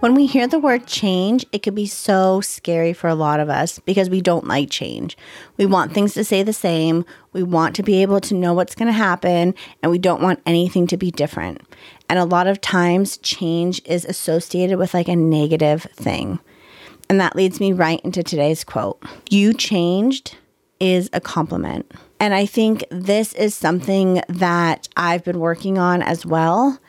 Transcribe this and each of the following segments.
When we hear the word change, it could be so scary for a lot of us because we don't like change. We want things to stay the same. We want to be able to know what's going to happen, and we don't want anything to be different. And a lot of times, change is associated with like a negative thing. And that leads me right into today's quote You changed is a compliment. And I think this is something that I've been working on as well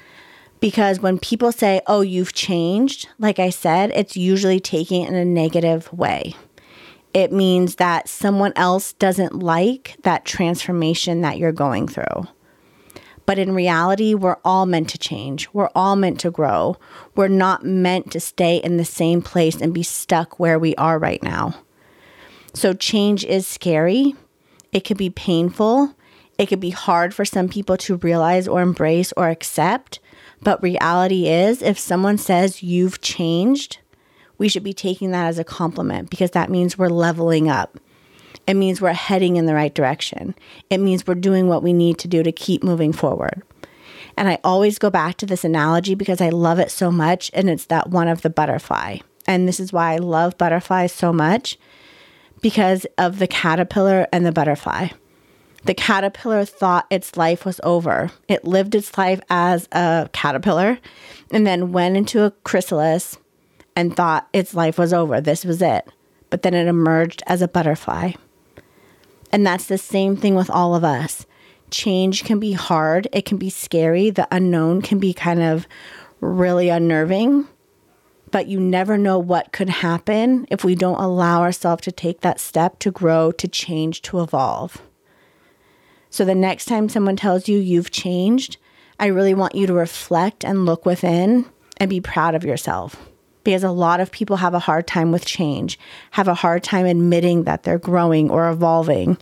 because when people say, oh, you've changed, like I said, it's usually taken in a negative way. It means that someone else doesn't like that transformation that you're going through. But in reality, we're all meant to change. We're all meant to grow. We're not meant to stay in the same place and be stuck where we are right now. So, change is scary. It can be painful. It could be hard for some people to realize or embrace or accept. But reality is, if someone says you've changed, we should be taking that as a compliment because that means we're leveling up. It means we're heading in the right direction. It means we're doing what we need to do to keep moving forward. And I always go back to this analogy because I love it so much. And it's that one of the butterfly. And this is why I love butterflies so much because of the caterpillar and the butterfly. The caterpillar thought its life was over. It lived its life as a caterpillar and then went into a chrysalis and thought its life was over. This was it. But then it emerged as a butterfly. And that's the same thing with all of us. Change can be hard, it can be scary, the unknown can be kind of really unnerving. But you never know what could happen if we don't allow ourselves to take that step to grow, to change, to evolve. So the next time someone tells you you've changed, I really want you to reflect and look within and be proud of yourself. Because a lot of people have a hard time with change, have a hard time admitting that they're growing or evolving,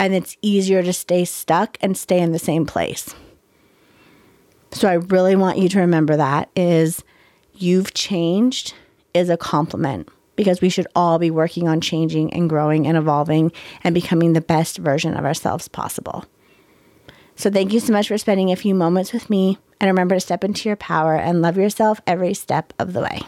and it's easier to stay stuck and stay in the same place. So I really want you to remember that is you've changed is a compliment because we should all be working on changing and growing and evolving and becoming the best version of ourselves possible. So, thank you so much for spending a few moments with me. And remember to step into your power and love yourself every step of the way.